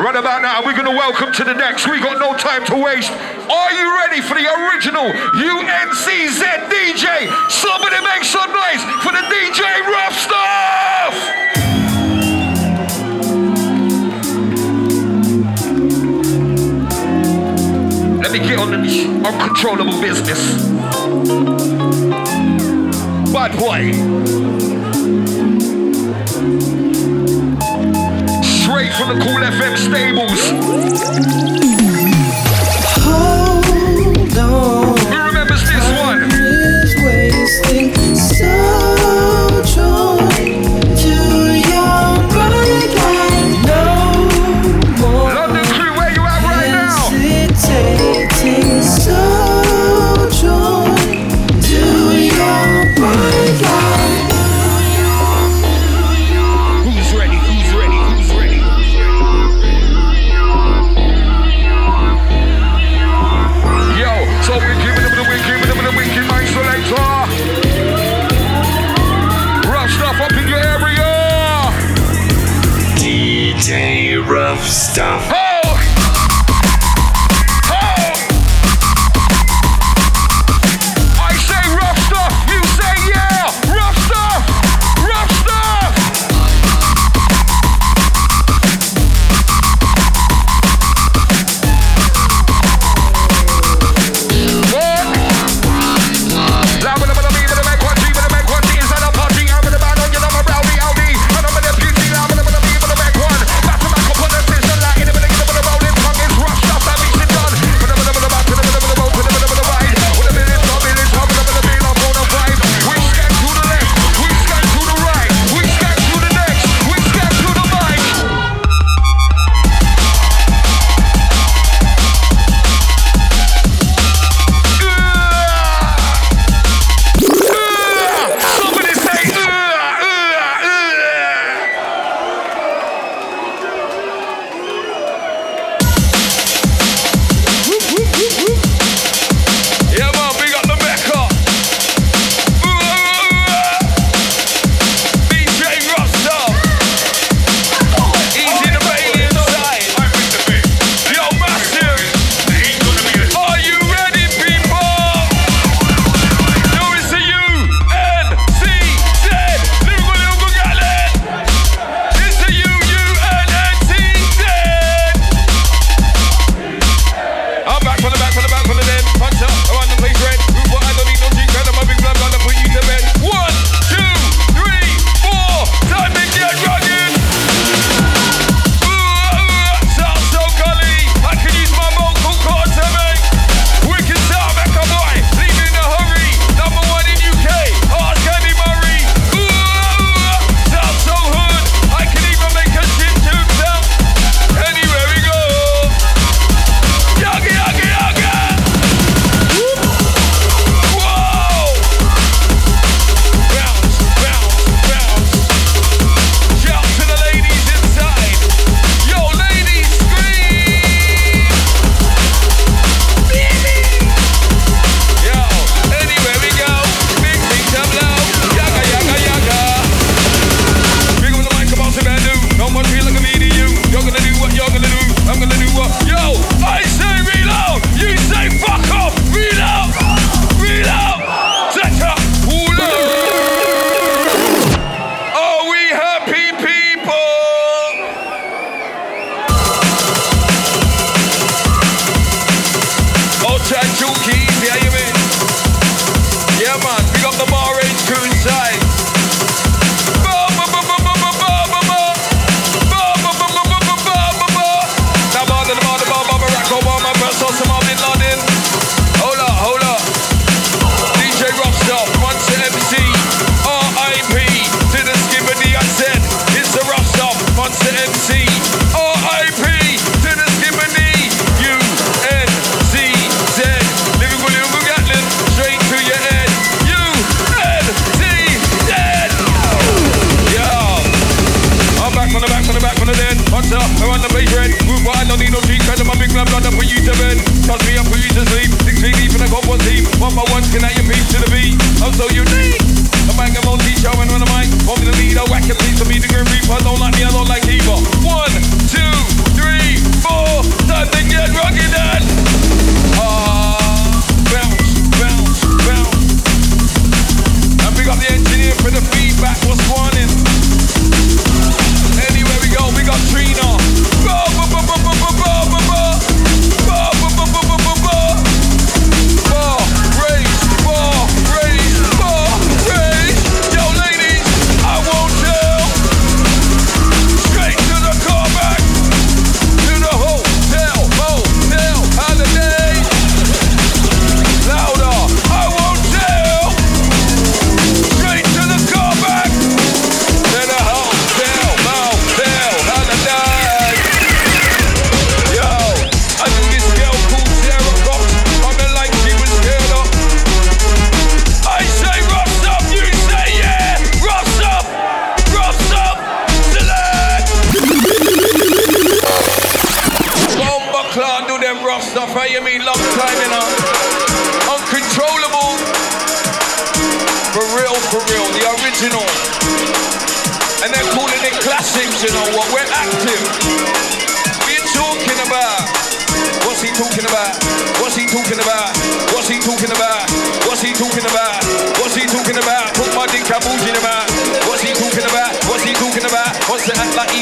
Right about now, we're going to welcome to the next. We got no time to waste. Are you ready for the original UNCZ DJ? Somebody make some noise for the DJ Ruffstuff! Let me get on the uncontrollable business. Bad boy. the Kool FM stables.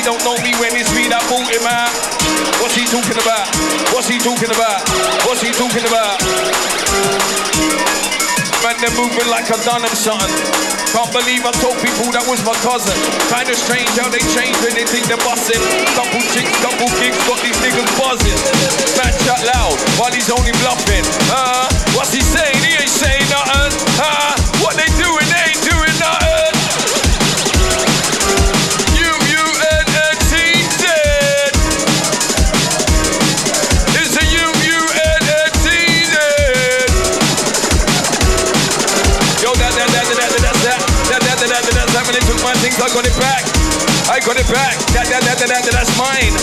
don't know me when it's me that bought man. What's he talking about? What's he talking about? What's he talking about? Man, they're moving like I've done them something. Can't believe I told people that was my cousin. Kinda strange how they change when they think they're busting. Double chicks, double gigs, got these niggas buzzing. Man chat loud while he's only bluffing. Uh, what's he saying? He ain't saying nothing. Uh, what they doing? got it back. I got it back. That, that, that, that, that, that's mine.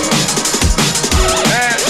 Man.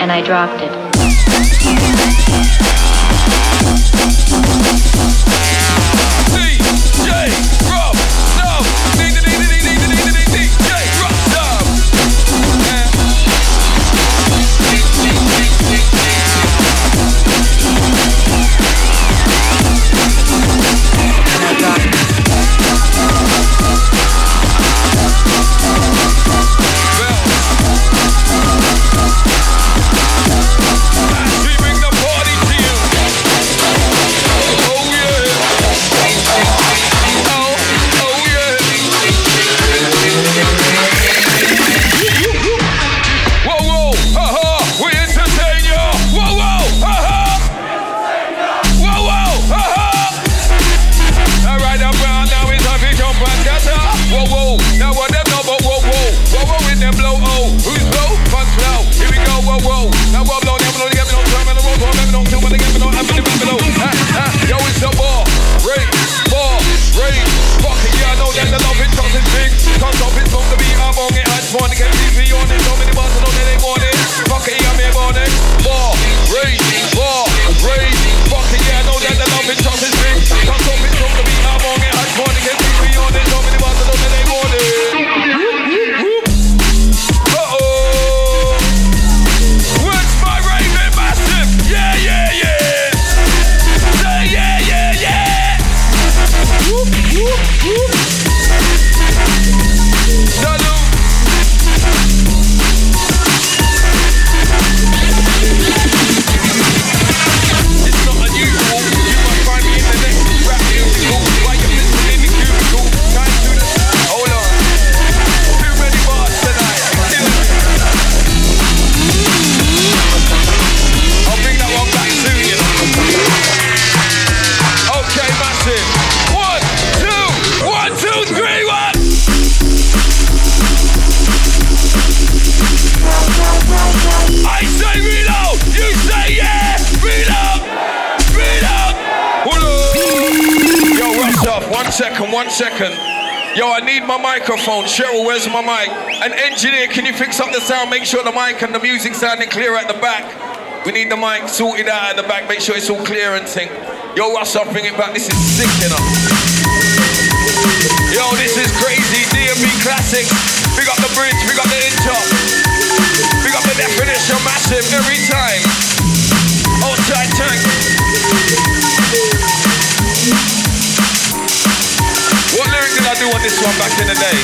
and I dropped it. fix up the sound, make sure the mic and the music sounding clear at the back. We need the mic sorted out at the back, make sure it's all clear and thing. Yo, Russell, bring it back, this is sick enough. Yo, this is crazy, DNB Classic. We up the bridge, we up the intro. We up the definition, massive, every time. Oh, Outside tank. What lyric did I do on this one back in the day?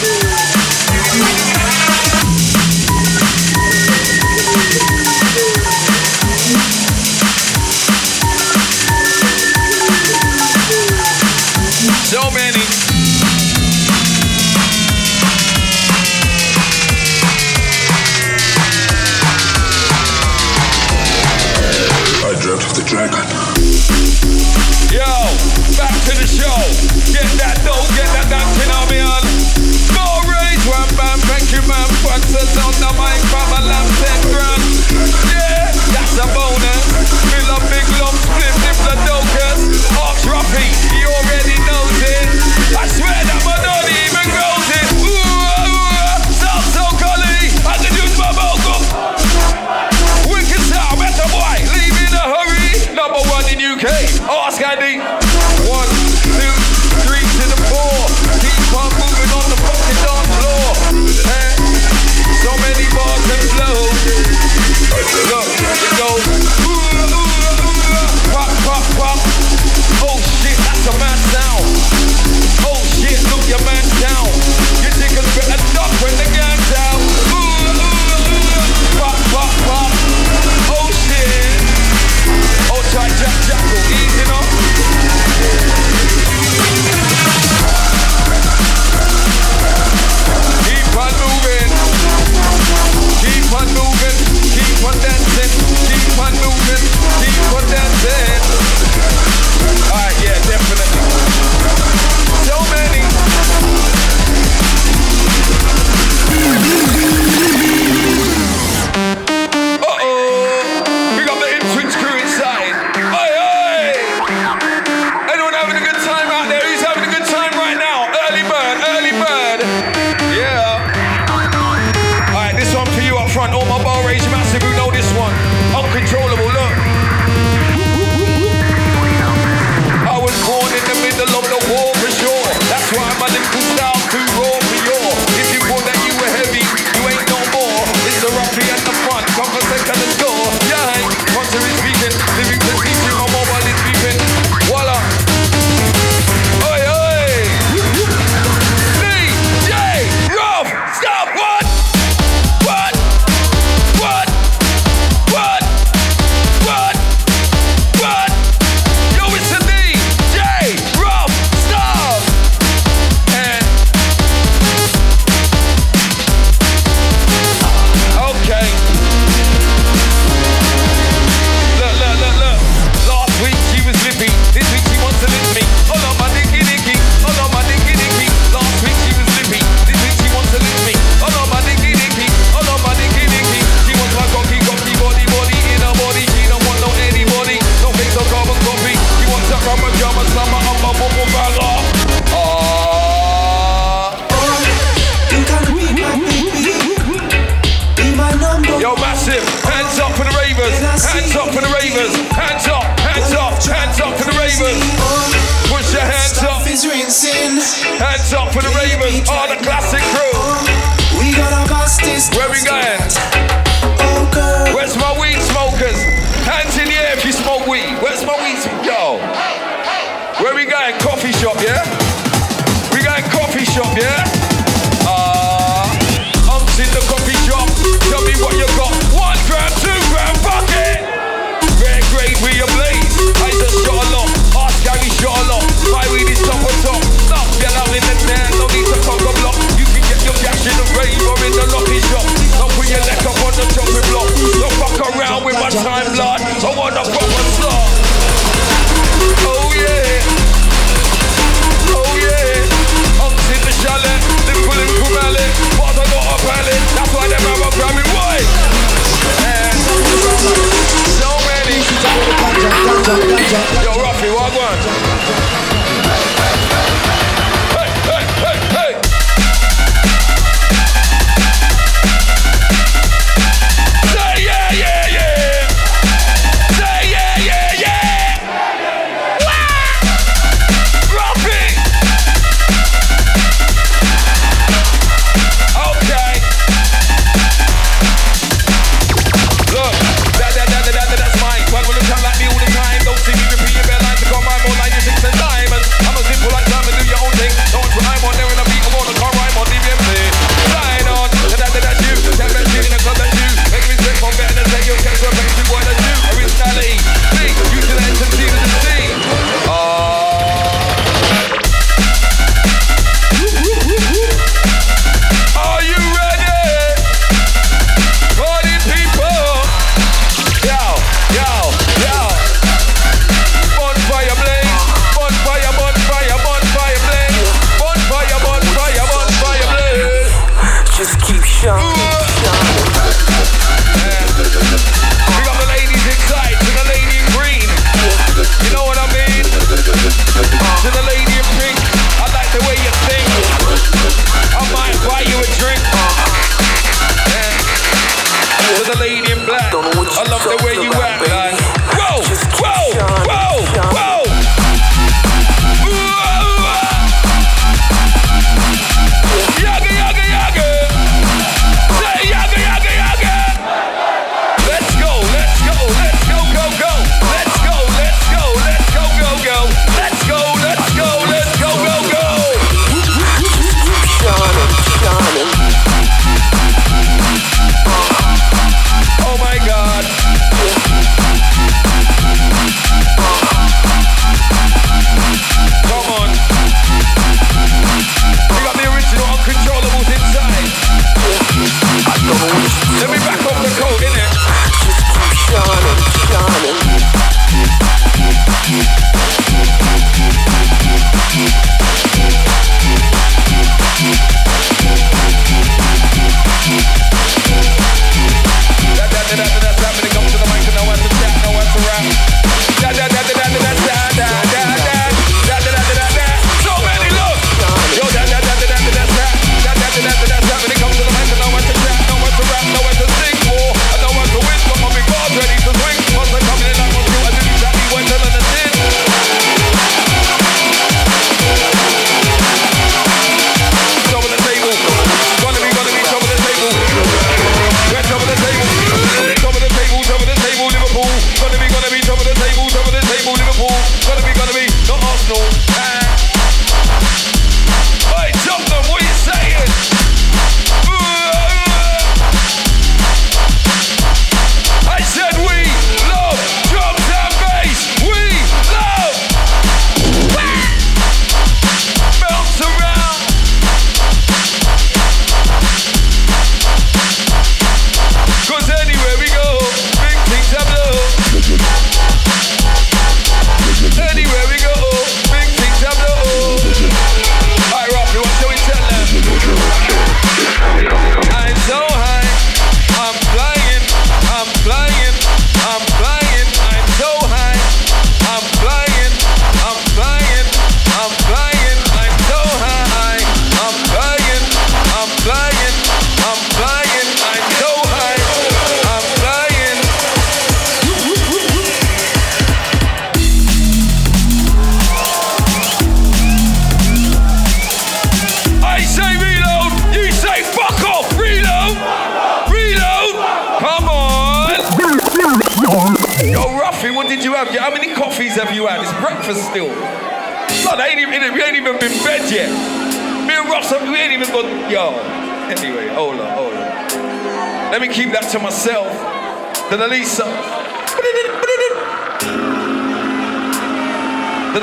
Then Elisa. Then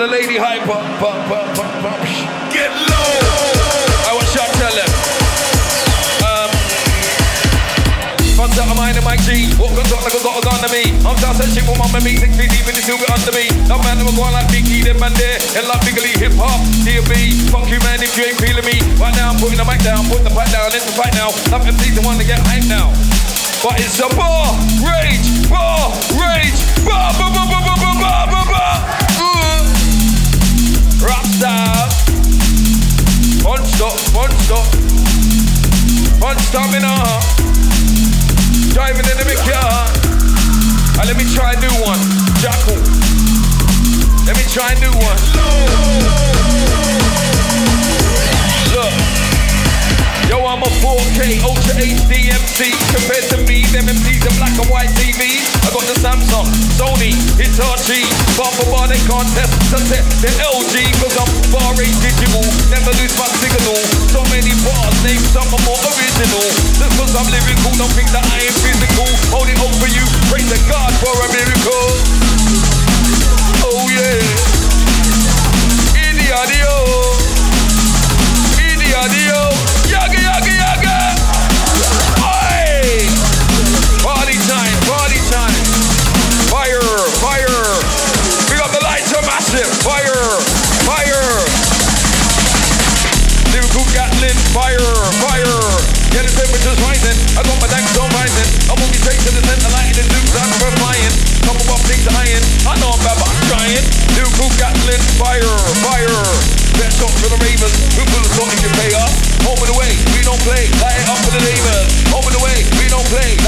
the lady hyper. Get low. I want to tell them. Um, Front out of mine and my G. What guns got like a got a gun to me? I'm just a shit with my me. Six feet deep in the be under me. No man that never going like Biggie, them man there. And like Biggie hip hop. DB. Fuck you man if you ain't feeling me. Right now I'm putting the mic down. Put the pipe down. Let's fight now. The one to get hype now. But it's a bar, rage, bar, rage, bar, bar, bar, bar, bar, bar, bar, bar, bar. Uh. Rock star. One stop, one stop. Driving in the car. Uh, let me try a new one. Jackal. Let me try a new one. Look. Yo, I'm a 4K Ultra HD MC. Compared to me, them MCs are black and white TVs. I got the Samsung, Sony, Hitachi. Bar for bar, they can't test, test it. Then LG, cause I'm far range digital. Never lose my signal. So many bars, name some are more original. Just cause I'm lyrical, don't think that I ain't physical. Hold it up for you, praise the God for a miracle. Oh yeah. Idiadio cardio. Yaga, yaga, yaga. Oi! Party time, party time. Fire, fire. We got the lights are massive. Fire, fire. Liverpool Gatlin, fire, fire. Yeah, the temperature's rising. I got my dank on rising. I won't be taking the center light in the news. I'm worth flying. Couple of things iron. I know I'm bad, but I'm trying. Liverpool Gatlin, fire, fire up for the Ravens. We pull the sort if you pay us. Home and away, we don't play. Light it up for the neighbors. Home and away, we don't play.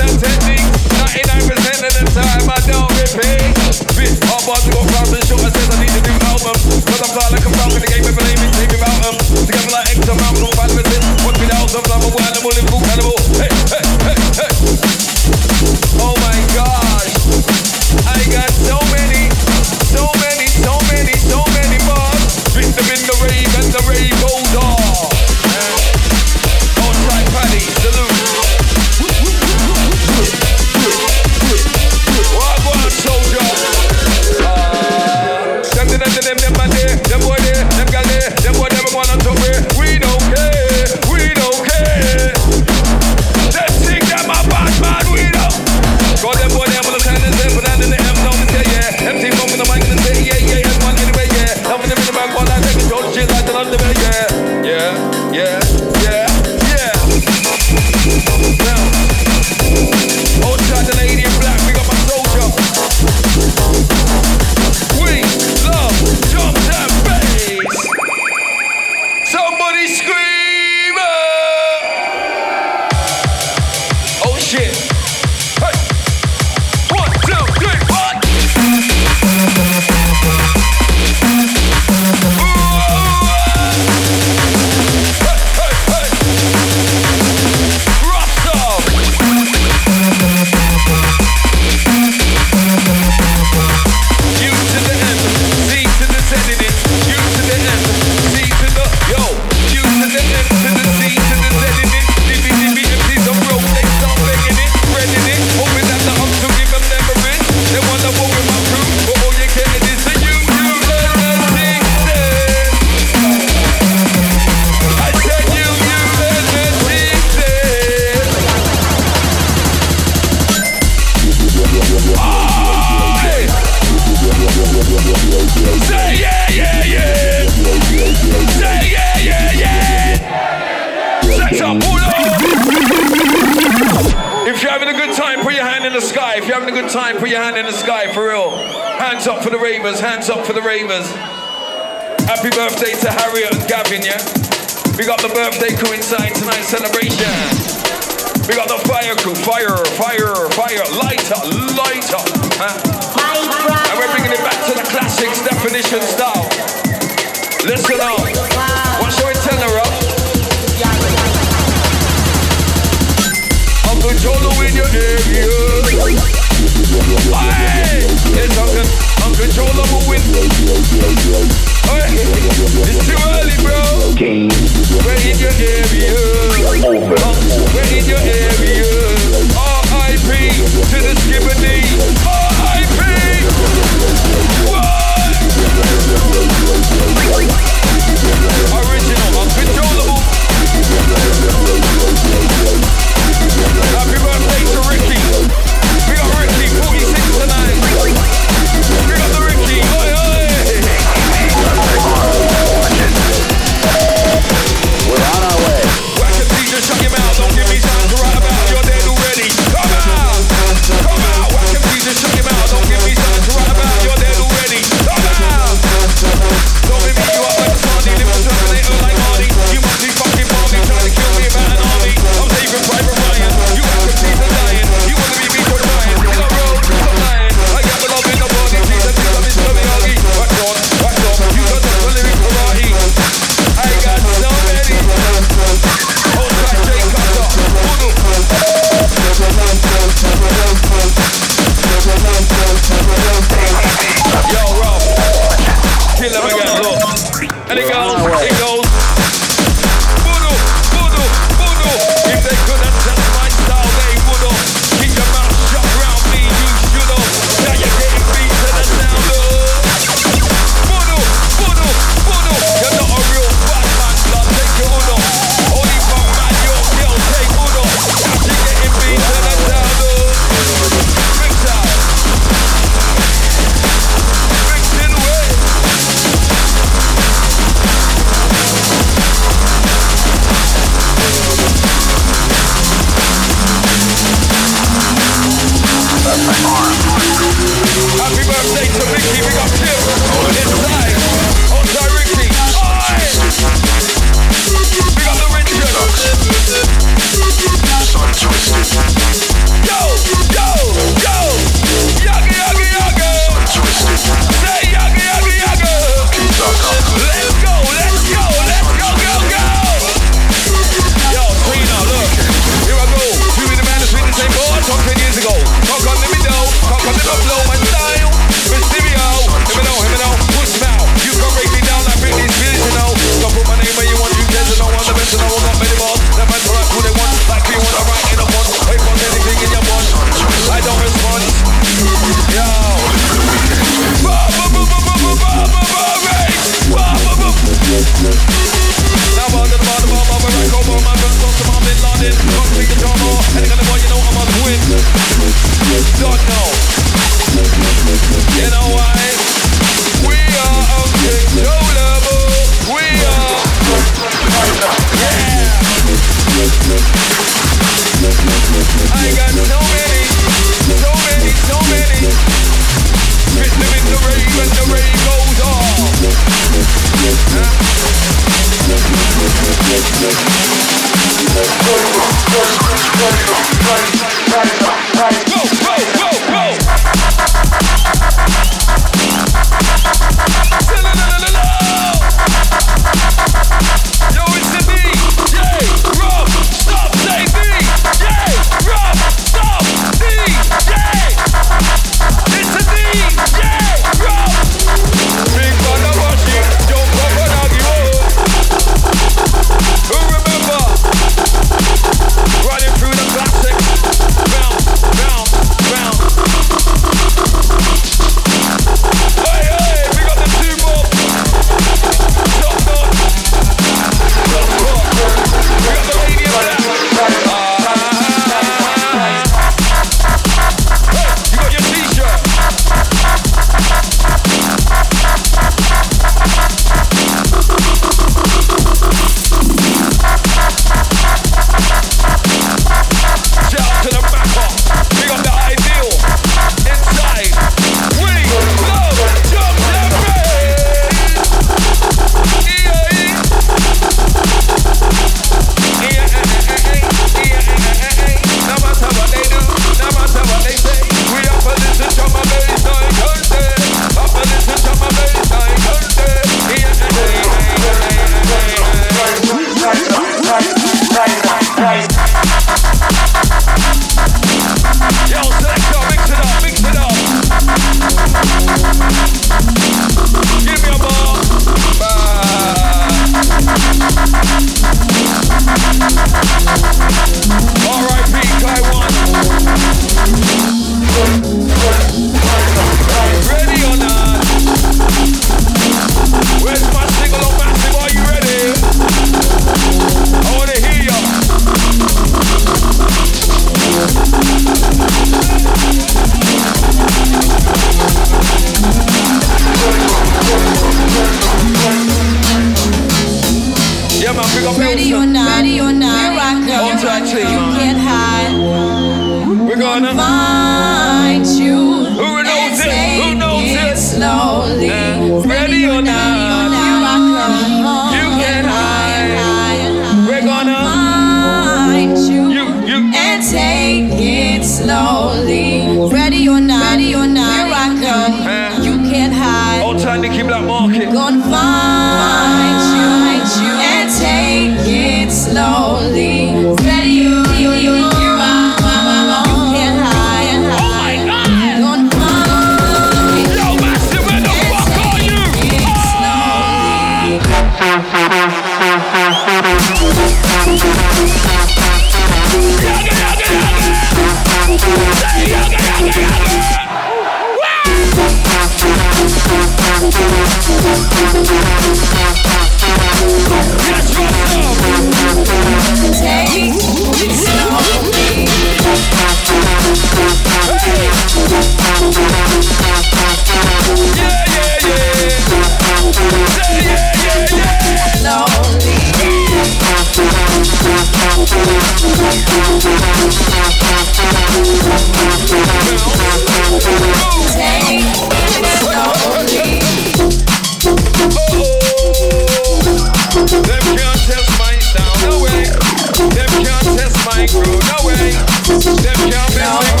Them can't test my crew, no way. Them can't bend my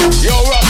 Yo, rock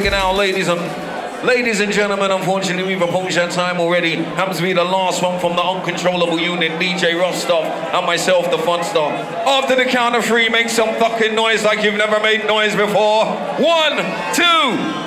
it down, ladies and ladies and gentlemen. Unfortunately, we've approached that time already. Happens to be the last one from the uncontrollable unit, DJ Ruffstuff, and myself, the Funsta. After the count of three, make some fucking noise like you've never made noise before. One, two,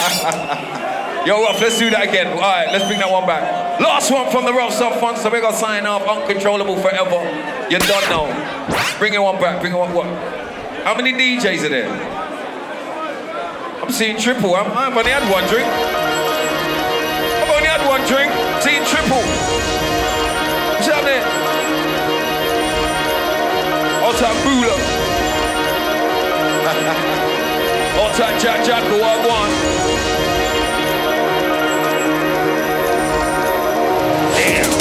Yo, Ruff, let's do that again. All right, let's bring that one back. Last one from the Ruffstuff Fun, so we're gonna sign off. Uncontrollable forever. You don't know. Bring it one back. Bring it one. What? How many DJs are there? I'm seeing triple. I'm, I've only had one drink. I've only had one drink. Seeing triple. What's happening? All time Bula. All Jack Jack, go on Damn.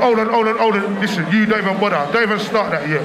hold on, hold on, hold on, on. Listen, you don't even bother. Don't even start that yet.